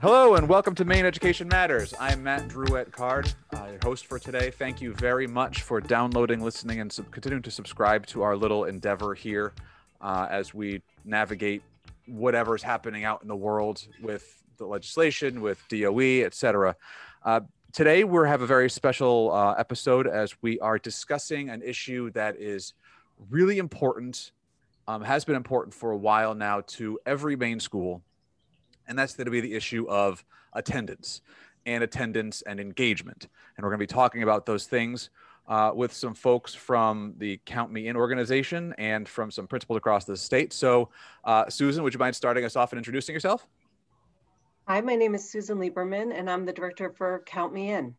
Hello and welcome to Maine Education Matters. I'm Matt Drouet Card, uh, your host for today. Thank you very much for downloading, listening, and sub- continuing to subscribe to our little endeavor here uh, as we navigate whatever's happening out in the world with the legislation, with DOE, etc. Uh, today we have a very special uh, episode as we are discussing an issue that is really important, um, has been important for a while now to every Maine school and that's going to be the issue of attendance and attendance and engagement. And we're going to be talking about those things uh, with some folks from the Count Me In organization and from some principals across the state. So, uh, Susan, would you mind starting us off and introducing yourself? Hi, my name is Susan Lieberman, and I'm the director for Count Me In.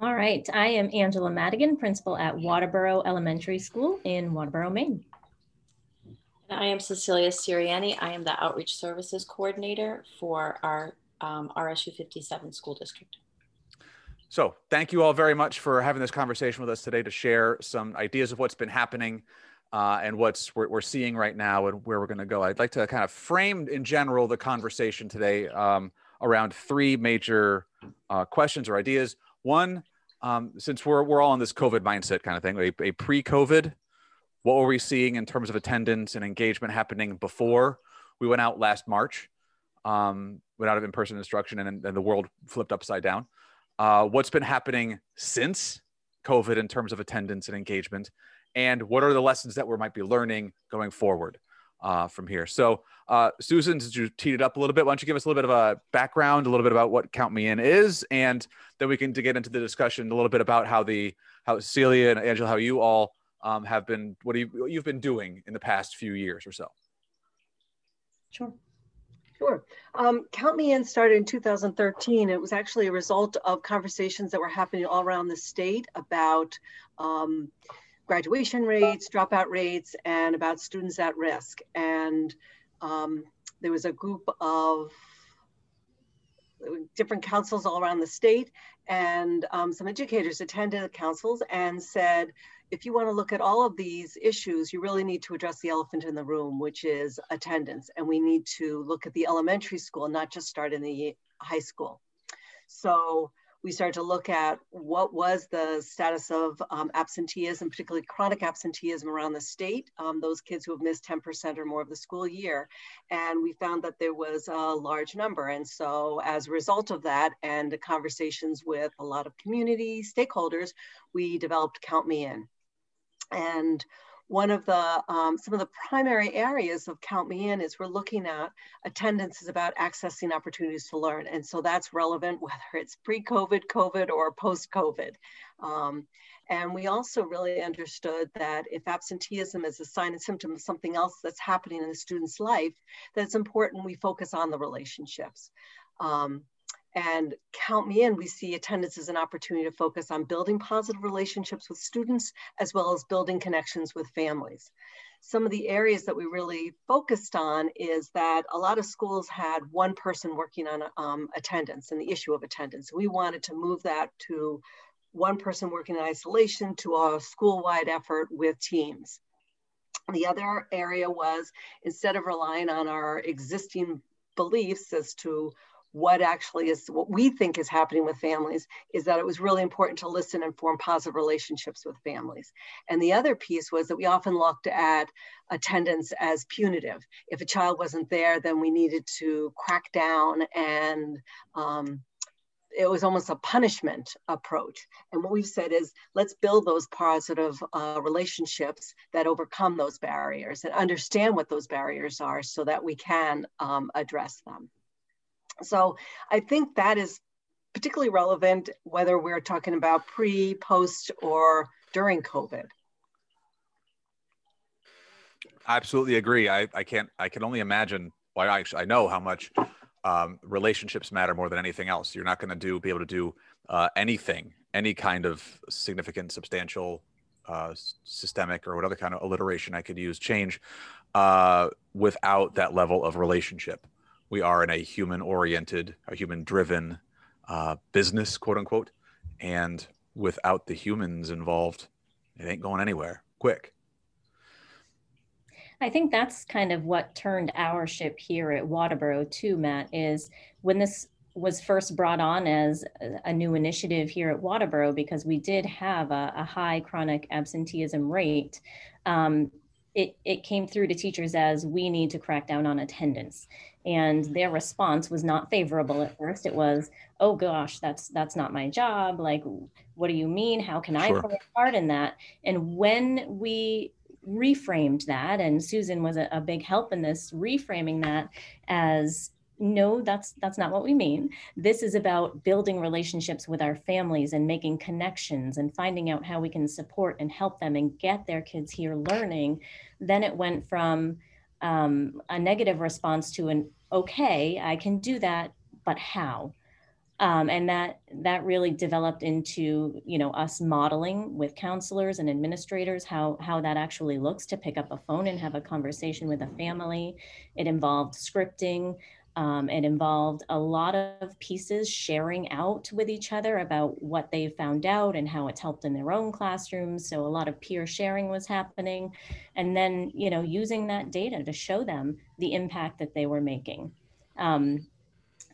All right, I am Angela Madigan, principal at Waterboro Elementary School in Waterboro, Maine. I am Cecilia Siriani. I am the Outreach Services Coordinator for our um, RSU 57 school district. So, thank you all very much for having this conversation with us today to share some ideas of what's been happening uh, and what's we're, we're, seeing right now and where we're going to go. I'd like to kind of frame in general the conversation today um, around three major uh, questions or ideas. One, um, since we're, we're all in this COVID mindset kind of thing, a, a pre COVID what were we seeing in terms of attendance and engagement happening before we went out last March, um, went out of in-person instruction, and, and the world flipped upside down? Uh, what's been happening since COVID in terms of attendance and engagement, and what are the lessons that we might be learning going forward uh, from here? So, uh, Susan, did you teed it up a little bit? Why don't you give us a little bit of a background, a little bit about what Count Me In is, and then we can get into the discussion a little bit about how the how Celia and Angela, how you all um, have been what, you, what you've been doing in the past few years or so. Sure. Sure. Um, Count Me In started in 2013. It was actually a result of conversations that were happening all around the state about um, graduation rates, dropout rates, and about students at risk. And um, there was a group of different councils all around the state, and um, some educators attended the councils and said, if you want to look at all of these issues, you really need to address the elephant in the room, which is attendance. And we need to look at the elementary school, not just start in the high school. So we started to look at what was the status of um, absenteeism, particularly chronic absenteeism around the state, um, those kids who have missed 10% or more of the school year. And we found that there was a large number. And so as a result of that and the conversations with a lot of community stakeholders, we developed Count Me In. And one of the, um, some of the primary areas of Count Me In is we're looking at attendance is about accessing opportunities to learn. And so that's relevant whether it's pre-COVID, COVID, or post-COVID. Um, and we also really understood that if absenteeism is a sign and symptom of something else that's happening in the student's life, that it's important we focus on the relationships. Um, and count me in, we see attendance as an opportunity to focus on building positive relationships with students, as well as building connections with families. Some of the areas that we really focused on is that a lot of schools had one person working on um, attendance and the issue of attendance. We wanted to move that to one person working in isolation to a school-wide effort with teams. The other area was instead of relying on our existing beliefs as to what actually is what we think is happening with families is that it was really important to listen and form positive relationships with families. And the other piece was that we often looked at attendance as punitive. If a child wasn't there, then we needed to crack down and um, it was almost a punishment approach. And what we've said is let's build those positive uh, relationships that overcome those barriers and understand what those barriers are so that we can um, address them. So I think that is particularly relevant whether we're talking about pre, post, or during COVID. I absolutely agree. I, I can't, I can only imagine, well, I I know how much um, relationships matter more than anything else. You're not going to do, be able to do uh, anything, any kind of significant, substantial, uh, systemic or what other kind of alliteration I could use, change uh, without that level of relationship we are in a human oriented, a human driven uh, business, quote unquote. And without the humans involved, it ain't going anywhere quick. I think that's kind of what turned our ship here at Waterboro too, Matt, is when this was first brought on as a new initiative here at Waterboro because we did have a, a high chronic absenteeism rate. Um, it, it came through to teachers as we need to crack down on attendance and their response was not favorable at first. It was oh gosh that's that's not my job. Like what do you mean? How can sure. i play a part in that? And when we reframed that and susan was a, a big help in this reframing that as no that's that's not what we mean. This is about building relationships with our families and making connections and finding out how we can support and help them and get their kids here learning. Then it went from um, a negative response to an okay i can do that but how? Um, and that that really developed into you know us modeling with counselors and administrators how how that actually looks to pick up a phone and have a conversation with a family. It involved scripting um, it involved a lot of pieces sharing out with each other about what they found out and how it's helped in their own classrooms. So a lot of peer sharing was happening. And then, you know, using that data to show them the impact that they were making. Um,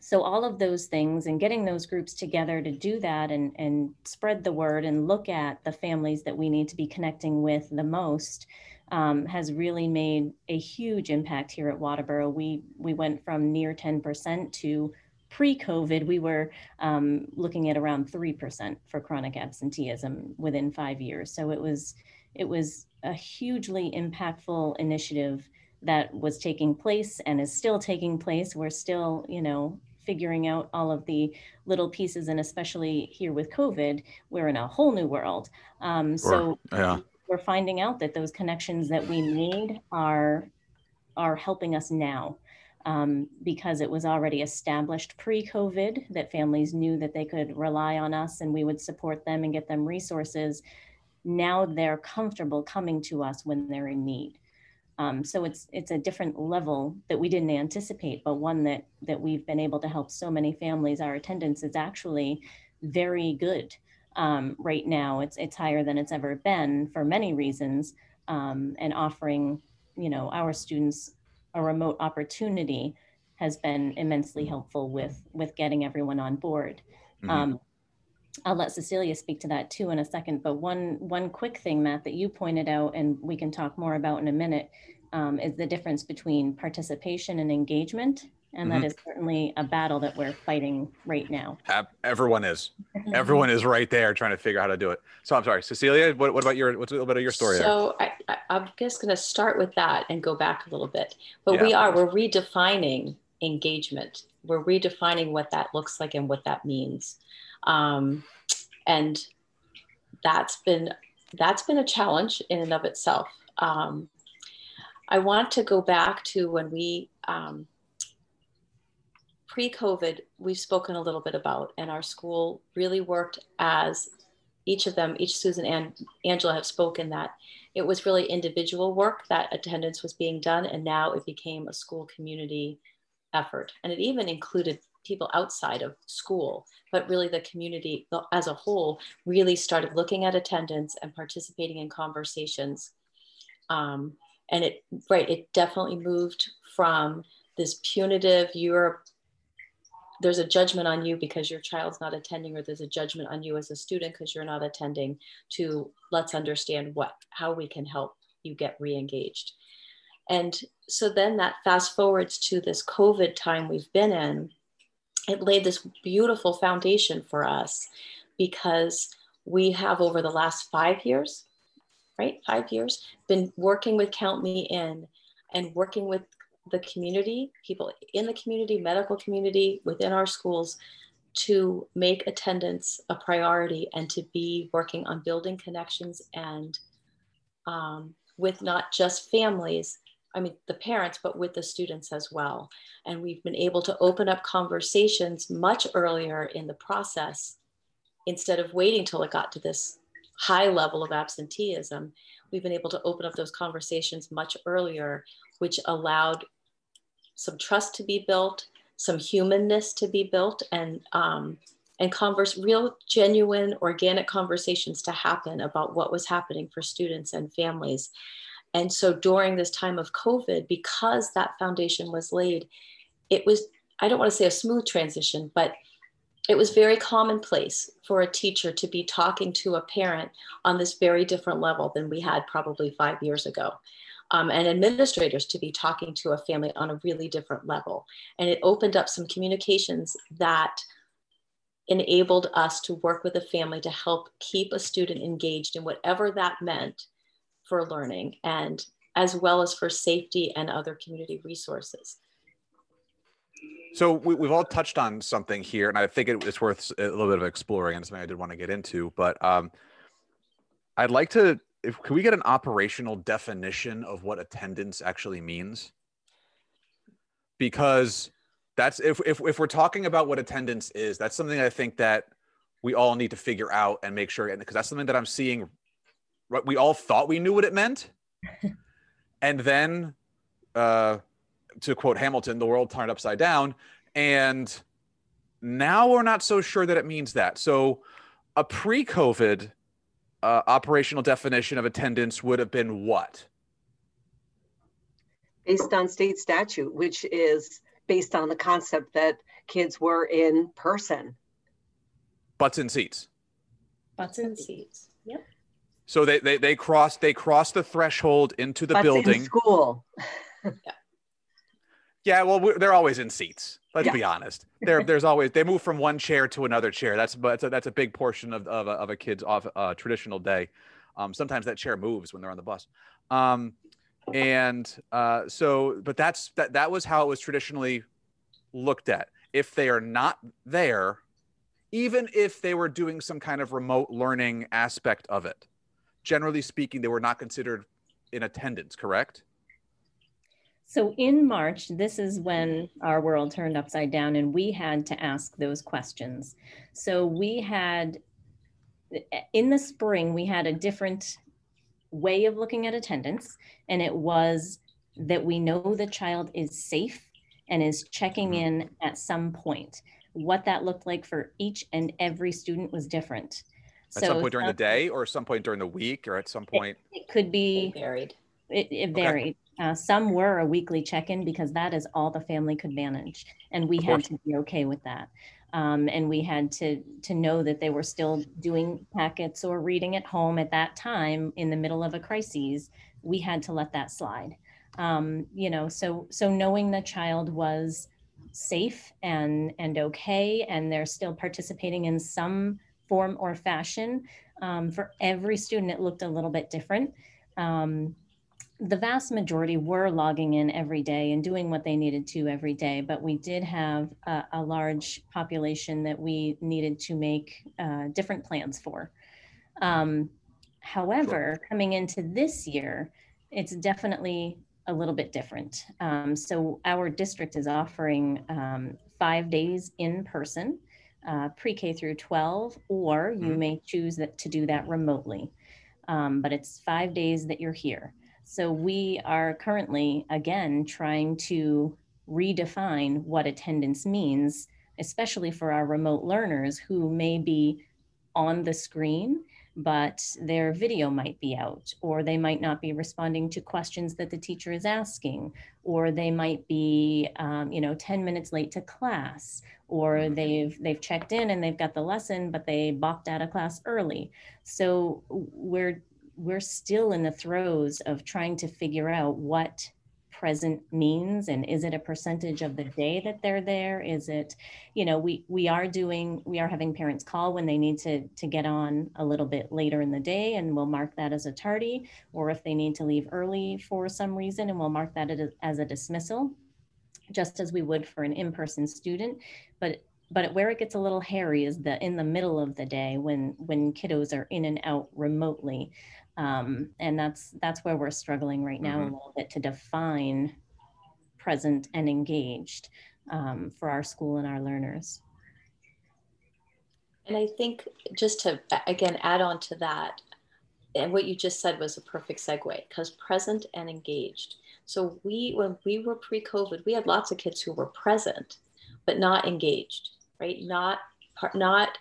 so all of those things and getting those groups together to do that and, and spread the word and look at the families that we need to be connecting with the most um, has really made a huge impact here at Waterboro. We we went from near 10% to pre-COVID, we were um, looking at around 3% for chronic absenteeism within five years. So it was it was a hugely impactful initiative that was taking place and is still taking place. We're still, you know, figuring out all of the little pieces, and especially here with COVID, we're in a whole new world. Um, so yeah we're finding out that those connections that we need are are helping us now um, because it was already established pre-COVID that families knew that they could rely on us and we would support them and get them resources. Now they're comfortable coming to us when they're in need. Um, so it's it's a different level that we didn't anticipate, but one that that we've been able to help so many families. Our attendance is actually very good um, right now. It's it's higher than it's ever been for many reasons, um, and offering you know our students a remote opportunity has been immensely helpful with with getting everyone on board. Mm-hmm. Um, I'll let Cecilia speak to that too in a second. But one one quick thing, Matt, that you pointed out, and we can talk more about in a minute, um, is the difference between participation and engagement and mm-hmm. that is certainly a battle that we're fighting right now. Everyone is. Everyone is right there trying to figure out how to do it. So I'm sorry, Cecilia. What, what about your what's a little bit of your story? So I, am just going to start with that and go back a little bit. But yeah, we are we're redefining engagement. We're redefining what that looks like and what that means, um, and that's been that's been a challenge in and of itself. Um, I want to go back to when we um, pre-COVID, we've spoken a little bit about, and our school really worked as each of them, each Susan and Angela have spoken that it was really individual work that attendance was being done, and now it became a school community effort. And it even included people outside of school, but really the community as a whole really started looking at attendance and participating in conversations. Um, and it, right, it definitely moved from this punitive, you're there's a judgment on you because your child's not attending or there's a judgment on you as a student because you're not attending to let's understand what how we can help you get re-engaged. And so then that fast forwards to this covid time we've been in it laid this beautiful foundation for us because we have over the last five years right five years been working with count me in and working with the community, people in the community, medical community, within our schools to make attendance a priority and to be working on building connections and um, with not just families, I mean, the parents, but with the students as well. And we've been able to open up conversations much earlier in the process instead of waiting till it got to this high level of absenteeism. We've been able to open up those conversations much earlier, which allowed some trust to be built, some humanness to be built, and um, and converse real, genuine, organic conversations to happen about what was happening for students and families. And so during this time of COVID, because that foundation was laid, it was I don't want to say a smooth transition, but it was very commonplace for a teacher to be talking to a parent on this very different level than we had probably five years ago. Um, and administrators to be talking to a family on a really different level. And it opened up some communications that enabled us to work with a family to help keep a student engaged in whatever that meant for learning and as well as for safety and other community resources. So we, have all touched on something here, and I think it, it's worth a little bit of exploring, and something I did want to get into. But um, I'd like to, if can we get an operational definition of what attendance actually means? Because that's if if if we're talking about what attendance is, that's something I think that we all need to figure out and make sure, and because that's something that I'm seeing. Right we all thought we knew what it meant, and then. Uh, to quote Hamilton, the world turned upside down. And now we're not so sure that it means that. So a pre COVID uh, operational definition of attendance would have been what? Based on state statute, which is based on the concept that kids were in person. Butts in seats. Butts in seats. Yep. So they they they crossed they crossed the threshold into the Butts building. In school. yeah. Yeah, well, they're always in seats. Let's yeah. be honest. There, there's always they move from one chair to another chair. That's but that's a, that's a big portion of of a, of a kid's off uh, traditional day. Um, sometimes that chair moves when they're on the bus. Um, and uh, so, but that's that that was how it was traditionally looked at. If they are not there, even if they were doing some kind of remote learning aspect of it, generally speaking, they were not considered in attendance. Correct? So in March, this is when our world turned upside down and we had to ask those questions. So we had, in the spring, we had a different way of looking at attendance, and it was that we know the child is safe and is checking mm-hmm. in at some point. What that looked like for each and every student was different. At so some point during some, the day, or some point during the week, or at some point? It, it could be it varied. It, it varied. Okay. Uh, some were a weekly check-in because that is all the family could manage, and we had to be okay with that. Um, and we had to to know that they were still doing packets or reading at home at that time in the middle of a crisis. We had to let that slide. Um, you know, so so knowing the child was safe and and okay, and they're still participating in some form or fashion. Um, for every student, it looked a little bit different. Um, the vast majority were logging in every day and doing what they needed to every day, but we did have a, a large population that we needed to make uh, different plans for. Um, however, sure. coming into this year, it's definitely a little bit different. Um, so our district is offering um, five days in person, uh, pre-K through 12, or you mm-hmm. may choose that, to do that remotely. Um, but it's five days that you're here. So we are currently, again, trying to redefine what attendance means, especially for our remote learners who may be on the screen, but their video might be out, or they might not be responding to questions that the teacher is asking, or they might be, um, you know, 10 minutes late to class, or mm-hmm. they've they've checked in and they've got the lesson, but they balked out of class early. So we're we're still in the throes of trying to figure out what present means and is it a percentage of the day that they're there? Is it you know we we are doing we are having parents call when they need to to get on a little bit later in the day and we'll mark that as a tardy. Or if they need to leave early for some reason and we'll mark that as a dismissal just as we would for an in-person student. But but where it gets a little hairy is the in the middle of the day when when kiddos are in and out remotely um, and that's that's where we're struggling right now mm-hmm. a little bit to define present and engaged um, for our school and our learners. And I think just to again add on to that, and what you just said was a perfect segue because present and engaged. So we, when we were pre-COVID, we had lots of kids who were present, but not engaged, right? Not not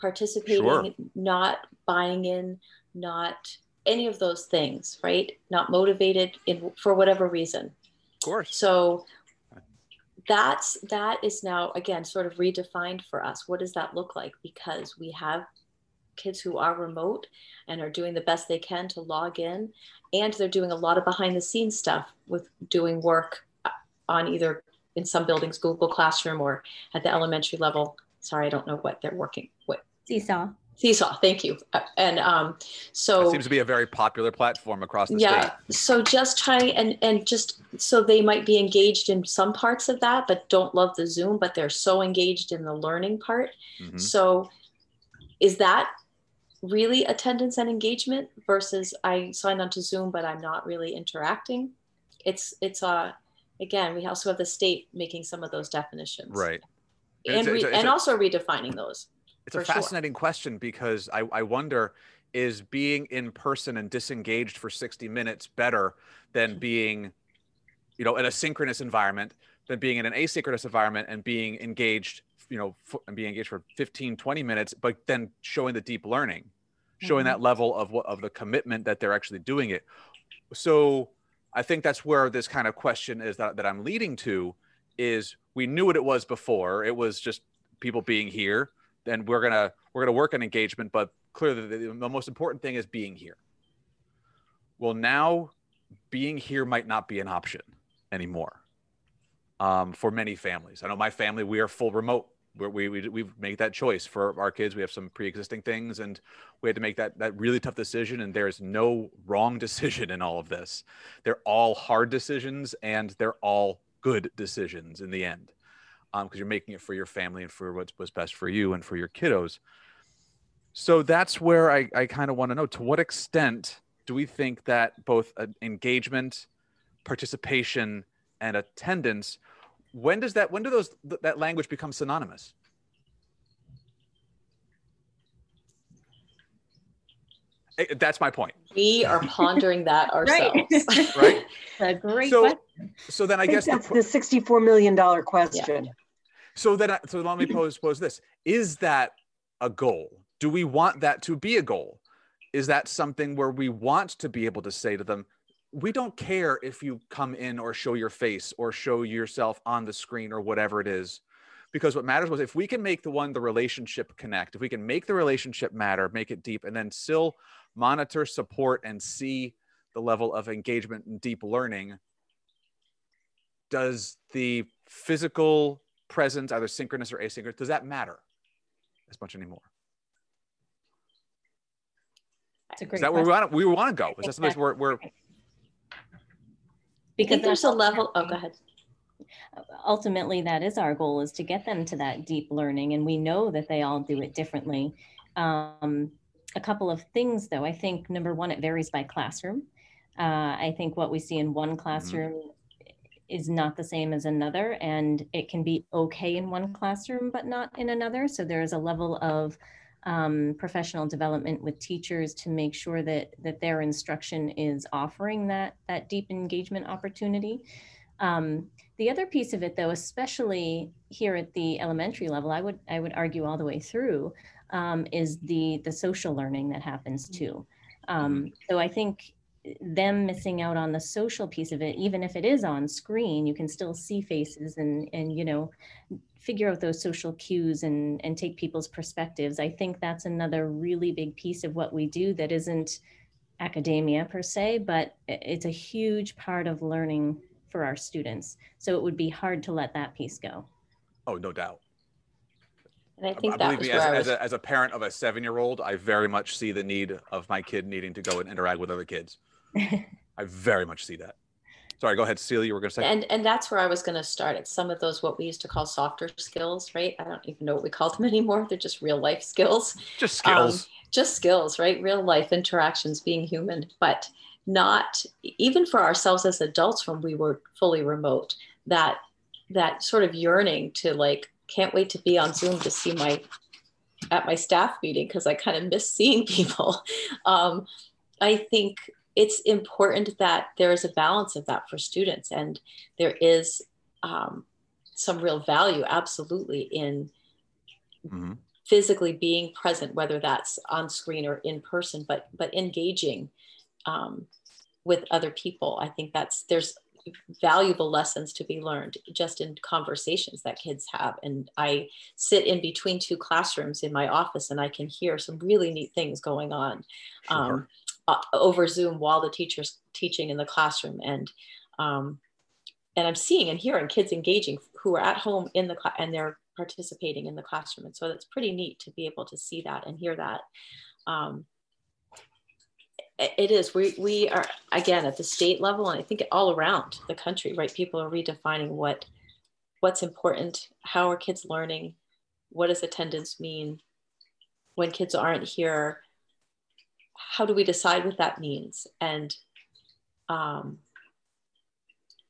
participating, sure. not buying in, not any of those things, right? Not motivated in, for whatever reason. Of course. So that's that is now again sort of redefined for us what does that look like because we have kids who are remote and are doing the best they can to log in and they're doing a lot of behind the scenes stuff with doing work on either in some buildings google classroom or at the elementary level sorry i don't know what they're working with seesaw seesaw thank you uh, and um so it seems to be a very popular platform across the yeah state so just try and and just so they might be engaged in some parts of that but don't love the zoom but they're so engaged in the learning part Mhm. so is that really attendance and engagement versus I signed onto Zoom, but I'm not really interacting? It's it's uh again we also have the state making some of those definitions, right And It's re- it's it's and also redefining those. It's a For sure. fascinating question because I, I wonder is being in person and disengaged for 60 minutes better than being, you know, in a synchronous environment than being in an asynchronous environment and being engaged, you know, f- and being engaged for 15, 20 minutes, but then showing the deep learning, showing Mhm. that level of what of the commitment that they're actually doing it. So I think that's where this kind of question is that, that I'm leading to is we knew what it was before. It was just people being here then we're gonna we're gonna work on engagement but clearly the, the most important thing is being here. Well now being here might not be an option anymore um, for many families. I know my family we are full remote. We're, we we we've made that choice for our kids. We have some pre-existing things and we had to make that that really tough decision and there's no wrong decision in all of this. They're all hard decisions and they're all good decisions in the end because you're making it for your family and for what's, what's best for you and for your kiddos. So that's where I, I kind of want to know to what extent do we think that both uh, engagement, participation, and attendance, when does that when do those th- that language become synonymous? Eh, That's my point, We are pondering that ourselves. right? a great So- question. So then I I think guess the that's qu- the sixty-four million dollar question. So then, I, so let me pose pose this: Is that a goal? Do we want that to be a goal? Is that something where we want to be able to say to them, "We don't care if you come in or show your face or show yourself on the screen or whatever it is," because what matters was if we can make the one the relationship connect, if we can make the relationship matter, make it deep, and then still monitor, support, and see the level of engagement and deep learning. Does the physical presence, either synchronous or asynchronous, does that matter as much anymore? It's a great Is that where question. we want to, we want to go? Is that something where, where I because there's a level. Oh, go ahead. ultimately that is our goal is to get them to that deep learning and we know that they all do it differently um, a couple of things though i think number one it varies by classroom uh, i think what we see in one classroom is not the same as another and it can be okay in one classroom but not in another. So there is a level of um, professional development with teachers to make sure that that their instruction is offering that that deep engagement opportunity. Um, the other piece of it, though, especially here at the elementary level, I would I would argue all the way through, um, is the the social learning that happens too. Um, so I think them missing out on the social piece of it, even if it is on screen, you can still see faces and and you know figure out those social cues and and take people's perspectives. I think that's another really big piece of what we do that isn't academia per se, but it's a huge part of learning for our students. So it would be hard to let that piece go. oh, no doubt. And I think I that believe me, as, I as, a, as a parent of a seven year old, I very much see the need of my kid needing to go and interact with other kids. I very much see that. Sorry, go ahead, Celia. You were going to say. and and that's where I was going to start. It's some of those what we used to call softer skills, right? I don't even know what we call them anymore. They're just real life skills. Just um, skills. just skills, right? Real life interactions, being human, but not even for ourselves as adults when we were fully remote. That that sort of yearning to like can't wait to be on Zoom to see my at my staff meeting because I kind of miss seeing people. Um, I think it's important that there is a balance of that for students, and there is um, some real value, absolutely, in Mhm. physically being present, whether that's on screen or in person, but but engaging um, with other people. I think that's there's valuable lessons to be learned just in conversations that kids have. And I sit in between two classrooms in my office and I can hear some really neat things going on sure. um, over Zoom while the teacher's teaching in the classroom. And um, and I'm seeing and hearing kids engaging who are at home in the class and they're participating in the classroom. And so it's pretty neat to be able to see that and hear that. Um, it is. We, we are, again, at the state level, and I think all around the country, right? People are redefining what what's important, how are kids learning, what does attendance mean when kids aren't here, how do we decide what that means? And um,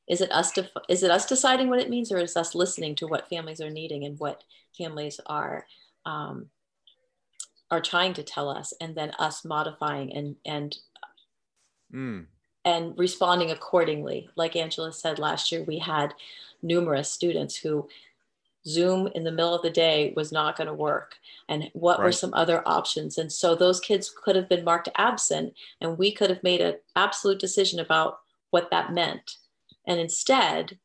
is it us def- is it us deciding what it means or is us listening to what families are needing and what families are um, are trying to tell us and then us modifying and and mm. and responding accordingly like angela said last year we had numerous students who zoom in the middle of the day was not going to work and what right. were some other options and so those kids could have been marked absent and we could have made an absolute decision about what that meant and instead,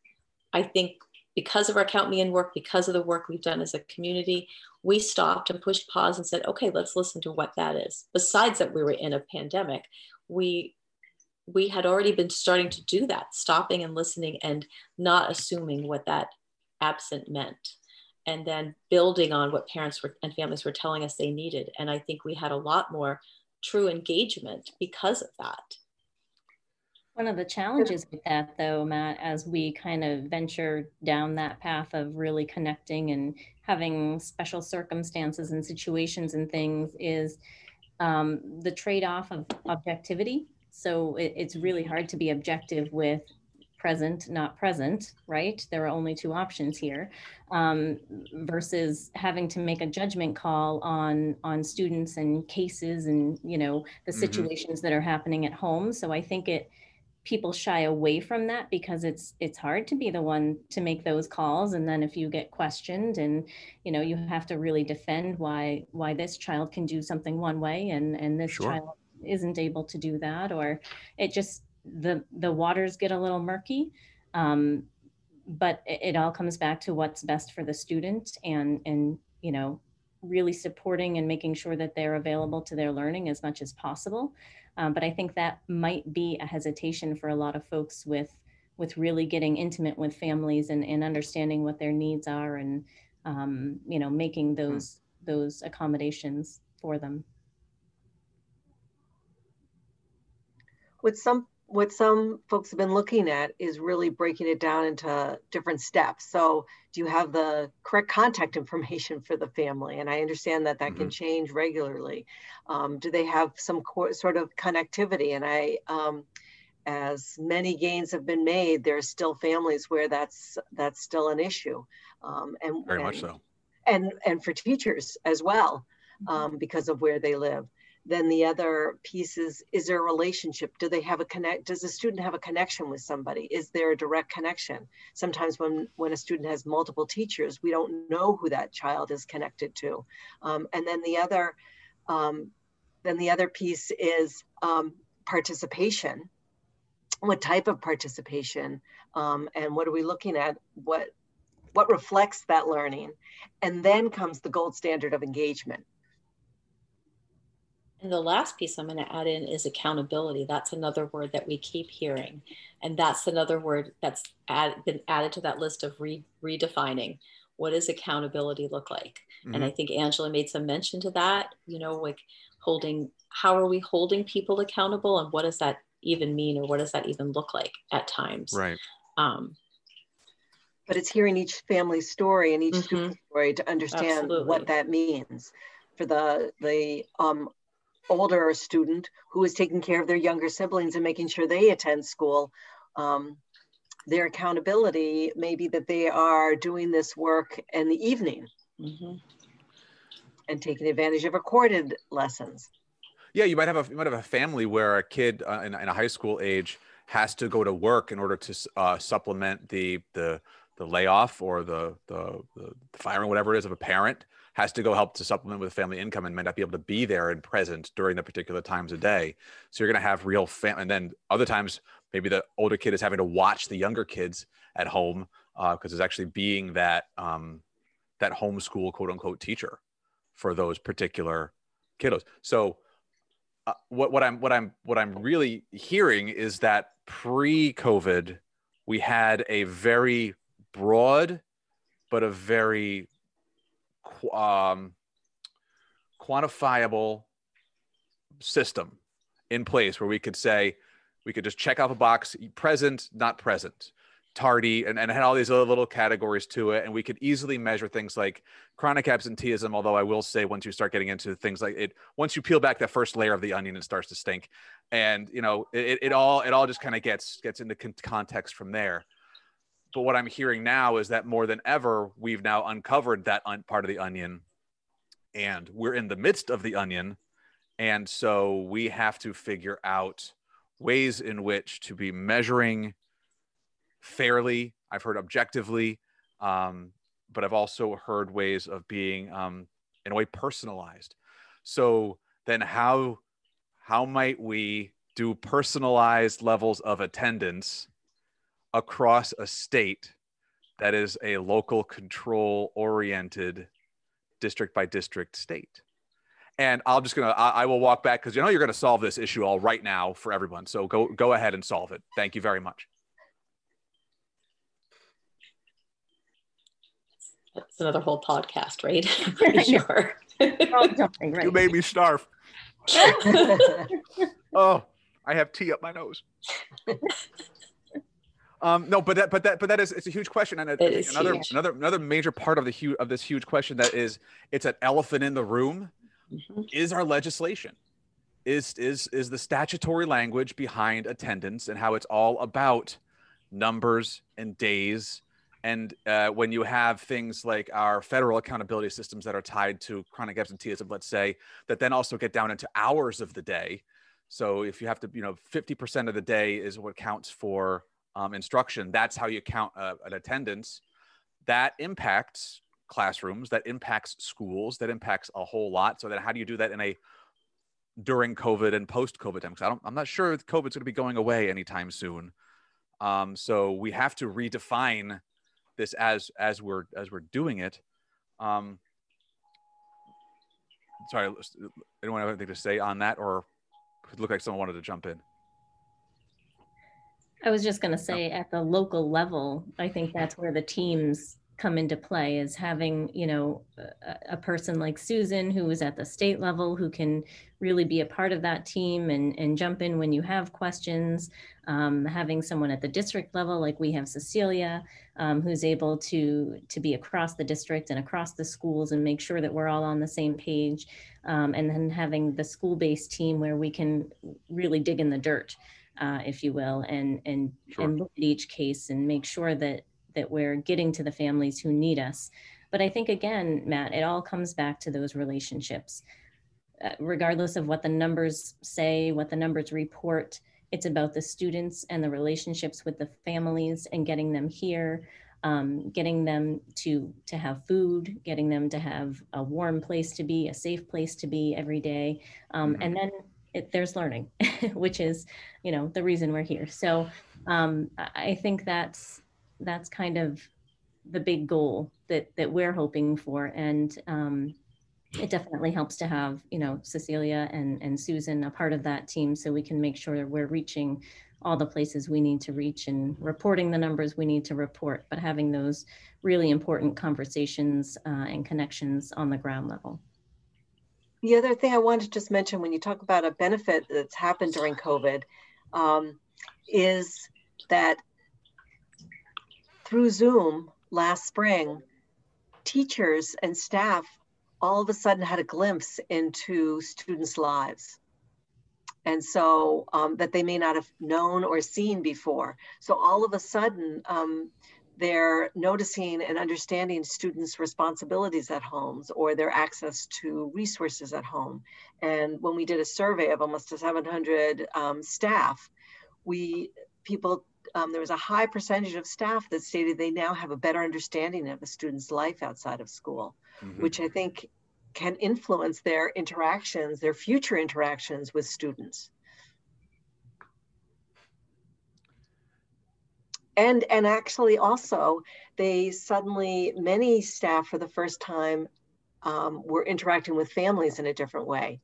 I think because of our Count Me In work, because of the work we've done as a community, we stopped and pushed pause and said, okay, let's listen to what that is. Besides that, we were in a pandemic, we we had already been starting to do that, stopping and listening and not assuming what that absent meant. And then building on what parents were, and families were telling us they needed. And I think we had a lot more true engagement because of that. One of the challenges with that, though, Matt, as we kind of venture down that path of really connecting and having special circumstances and situations and things, is um, the trade off of objectivity. So it, it's really hard to be objective with present, not present, right? There are only two options here, um, versus having to make a judgment call on on students and cases and you know the mm-hmm. situations that are happening at home. So I think it people shy away from that because it's it's hard to be the one to make those calls and then if you get questioned and you know you have to really defend why why this child can do something one way and and this sure. child isn't able to do that or it just the the waters get a little murky um, but it, it all comes back to what's best for the student and and you know really supporting and making sure that they're available to their learning as much as possible um, but I think that might be a hesitation for a lot of folks with with really getting intimate with families and, and understanding what their needs are and um, you know making hmm. those those accommodations for them. With some what some folks have been looking at is really breaking it down into different steps. So, do you have the correct contact information for the family? And I understand that that mm-hmm. can change regularly. Um, do they have some co- sort of connectivity? And I, um, as many gains have been made, there's still families where that's that's still an issue. Um, and very and, much so. And and for teachers as well, mm-hmm. um, because of where they live then the other piece is is there a relationship? Do they have a connect does a student have a connection with somebody? Is there a direct connection? Sometimes when when a student has multiple teachers we don't know who that child is connected to. Um, and then the other um, then the other piece is um, participation. What type of participation um, and what are we looking at? What what reflects that learning? And then comes the gold standard of engagement and the last piece I'm going to add in is accountability. That's another word that we keep hearing. And that's another word that's add, been added to that list of re, redefining. What does accountability look like? Mm-hmm. And I think Angela made some mention to that, you know, like holding, how are we holding people accountable and what does that even mean or what does that even look like at times? Right. Um, but it's hearing each family story and each mm-hmm. story to understand Absolutely. what that means for the the um, older student who is taking care of their younger siblings and making sure they attend school. Um, their accountability may be that they are doing this work in the evening mm-hmm. and taking advantage of recorded lessons. Yeah, you might have a you might have a family where a kid uh, in, in, a high school age has to go to work in order to uh, supplement the the the layoff or the, the the firing, whatever it is, of a parent has to go help to supplement with family income and may not be able to be there and present during the particular times of day. So you're going to have real fam, and then other times maybe the older kid is having to watch the younger kids at home because uh, it's actually being that um, that homeschool quote unquote teacher for those particular kiddos. So uh, what what I'm what I'm what I'm really hearing is that pre-COVID we had a very broad but a very um, quantifiable system in place where we could say we could just check off a box present not present tardy and, and had all these other little categories to it. And we could easily measure things like chronic absenteeism although i will say once you start getting into things like it once you peel back that first layer of the onion it starts to stink. And you know it, it all it all just kind of gets gets into context from there but what i'm hearing now is that more than ever we've now uncovered that un- part of the onion and we're in the midst of the onion and so we have to figure out ways in which to be measuring fairly. I've heard objectively, um, but I've also heard ways of being, um, in a way, personalized. So then, how how might we do personalized levels of attendance across a state that is a local control oriented district by district state? and I'm just gonna I, I will walk back because you know you're gonna solve this issue all right now for everyone. So go go ahead and solve it. Thank you very much. That's another whole podcast, right? I'm pretty sure. right. You made me starve. oh, I have tea up my nose. Um, no, but that, but that, but that is, it's a huge question, and another, huge. another, another major part of the huge of this huge question that is, it's an elephant in the room, mm-hmm. is our legislation, is is is the statutory language behind attendance and how it's all about numbers and days and uh, when you have things like our federal accountability systems that are tied to chronic absenteeism, let's say, that then also get down into hours of the day. So if you have to, you know, 50% of the day is what counts for um, instruction, that's how you count uh, an attendance. That impacts classrooms, that impacts schools, that impacts a whole lot. So then how do you do that in a during COVID and post COVID time? Because I don't, I'm not sure COVID's going to be going away anytime soon. Um, so we have to redefine this as as we're as we're doing it. Um, sorry, anyone have anything to say on that, or it looked like someone wanted to jump in? I was just going to say, at the local level, I think that's where the teams come into play is having you know a, a, person like susan who is at the state level who can really be a part of that team and, and jump in when you have questions. Um, having someone at the district level like we have cecilia um, who's able to to be across the district and across the schools and make sure that we're all on the same page. Um, and then having the school-based team where we can really dig in the dirt uh, if you will and and sure. and look at each case and make sure that that we're getting to the families who need us. But I think, again, Matt, it all comes back to those relationships. Uh, regardless of what the numbers say, what the numbers report, it's about the students and the relationships with the families and getting them here, um, getting them to to have food, getting them to have a warm place to be, a safe place to be every day, um, mm-hmm. and then it, there's learning, which is, you know, the reason we're here. So um, I think that's that's kind of the big goal that that we're hoping for and um, it definitely helps to have you know cecilia and and susan a part of that team so we can make sure we're reaching all the places we need to reach and reporting the numbers we need to report but having those really important conversations uh, and connections on the ground level the other thing i wanted to just mention when you talk about a benefit that's happened during covid um, is that through Zoom last spring, teachers and staff all of a sudden had a glimpse into students' lives. And so um, that they may not have known or seen before. So all of a sudden, um, they're noticing and understanding students' responsibilities at homes or their access to resources at home. And when we did a survey of almost 700 um, staff, we people um, there was a high percentage of staff that stated they now have a better understanding of a student's life outside of school, mm-hmm. which I think can influence their interactions, their future interactions with students. And, and actually also they suddenly many staff for the first time um, were interacting with families in a different way.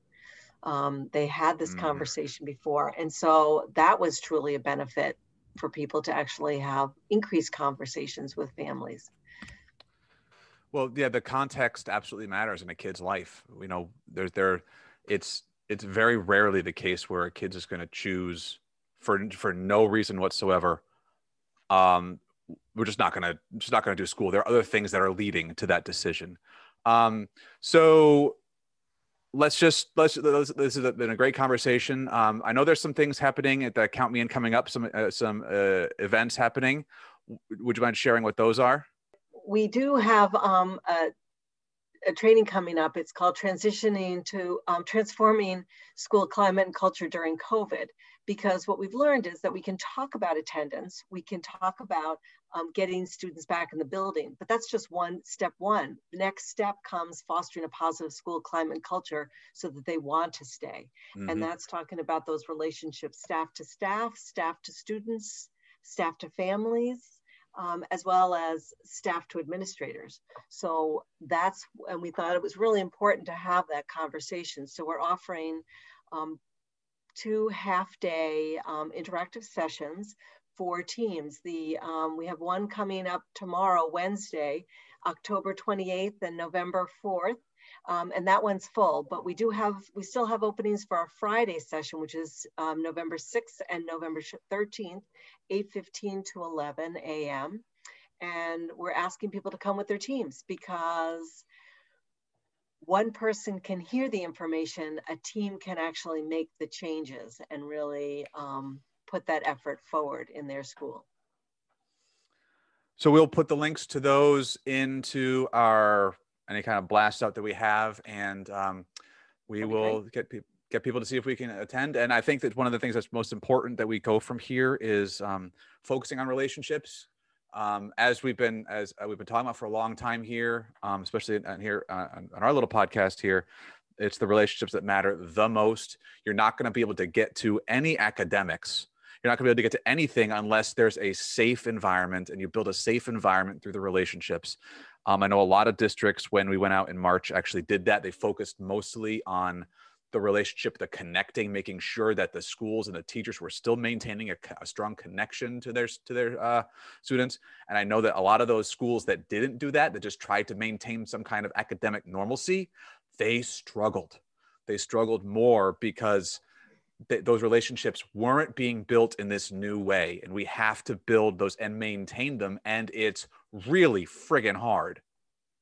Um, they had this mm. conversation before. And so that was truly a benefit for people to actually have increased conversations with families. Well yeah the context absolutely matters in a kid's life. You know there's there it's it's very rarely the case where a kid's just going to choose for for no reason whatsoever um we're just not to just not to do school. There are other things that are leading to that decision. Um so let's just let's, let's this has been a great conversation. Um, i know there's some things happening at the count me in coming up some uh, some uh, events happening. Would you mind sharing what those are? We do have um, a, a, training coming up. It's called transitioning to um, transforming school climate and culture during covid because what we've learned is that we can talk about attendance we can talk about um, getting students back in the building. But that's just one step one. The next step comes fostering a positive school climate and culture so that they want to stay. Mm-hmm. And that's talking about those relationships, staff to staff, staff to students, staff to families. Um, as well as staff to administrators. So that's, and we thought it was really important to have that conversation. So we're offering um, two half day um, interactive sessions for teams. The um, we have one coming up tomorrow, Wednesday, October 28th and November 4th. Um, and that one's full, but we do have, we still have openings for our Friday session, which is um, November 6th and November 13th, 8.15 to 11 a.m. And we're asking people to come with their teams because one person can hear the information, a team can actually make the changes and really um, put that effort forward in their school. So we'll put the links to those into our any kind of blast out that we have, and um, we will get people get people to see if we can attend. And I think that one of the things that's most important that we go from here is um, focusing on relationships. Um, as we've been as uh, we've been talking about for a long time here, um, especially on here uh, on our little podcast here, it's the relationships that matter the most. You're not going to be able to get to any academics you're not going to be able to get to anything unless there's a safe environment and you build a safe environment through the relationships. Um, I know a lot of districts, when we went out in March, actually did that. They focused mostly on the relationship, the connecting, making sure that the schools and the teachers were still maintaining a, a strong connection to their to their uh, students. And I know that a lot of those schools that didn't do that, that just tried to maintain some kind of academic normalcy, they struggled. They struggled more because th- those relationships weren't being built in this new way and we have to build those and maintain them and it's really friggin hard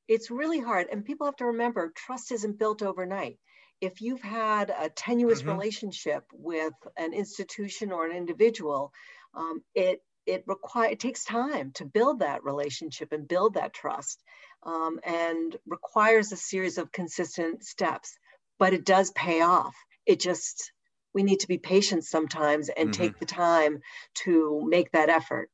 it's really hard and people have to remember trust isn't built overnight if you've had a tenuous mm-hmm. relationship with an institution or an individual um, it it require it takes time to build that relationship and build that trust um, and requires a series of consistent steps but it does pay off it just we need to be patient sometimes and mm-hmm. take the time to make that effort.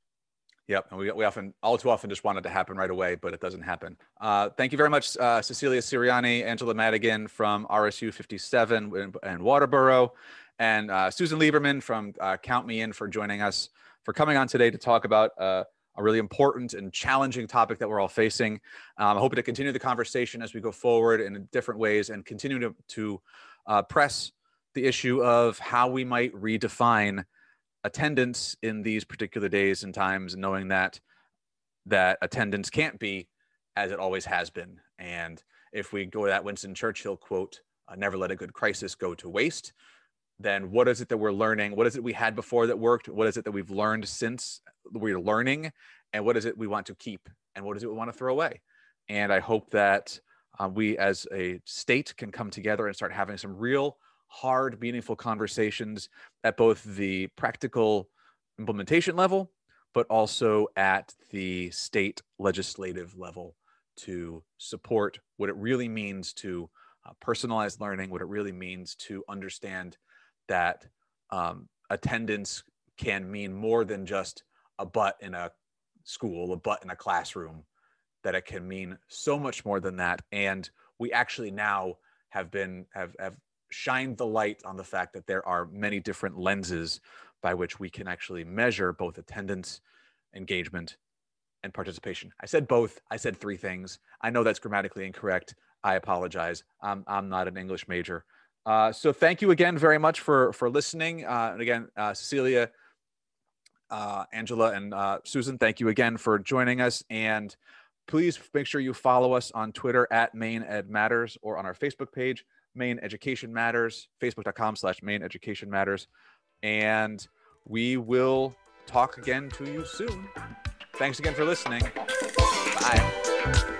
Yep, and we, we often, all too often, just want it to happen right away, but it doesn't happen. Uh, thank you very much, uh, Cecilia Siriani, Angela Madigan from RSU 57 and, Waterboro, and uh, Susan Lieberman from uh, Count Me In for joining us, for coming on today to talk about uh, a really important and challenging topic that we're all facing. Um, I hope to continue the conversation as we go forward in different ways and continue to, to uh, press the issue of how we might redefine attendance in these particular days and times, knowing that that attendance can't be as it always has been. And if we go to that Winston Churchill quote, "Never let a good crisis go to waste," then what is it that we're learning? What is it we had before that worked? What is it that we've learned since we're learning? And what is it we want to keep? And what is it we want to throw away? And I hope that uh, we as a state can come together and start having some real hard, meaningful conversations at both the practical implementation level, but also at the state legislative level to support what it really means to uh, personalize learning, what it really means to understand that um, attendance can mean more than just a butt in a school, a butt in a classroom, that it can mean so much more than that. And we actually now have been have have shined the light on the fact that there are many different lenses by which we can actually measure both attendance, engagement, and participation. I said both. I said three things. I know that's grammatically incorrect. I apologize. I'm, I'm not an English major. Uh, so thank you again very much for for listening. Uh, and again, uh, Cecilia, uh, Angela, and uh, Susan, thank you again for joining us. And please make sure you follow us on Twitter at Maine Ed Matters or on our Facebook page, Maine Education Matters, facebook.com slash Maine Education Matters. And we will talk again to you soon. Thanks again for listening. Bye.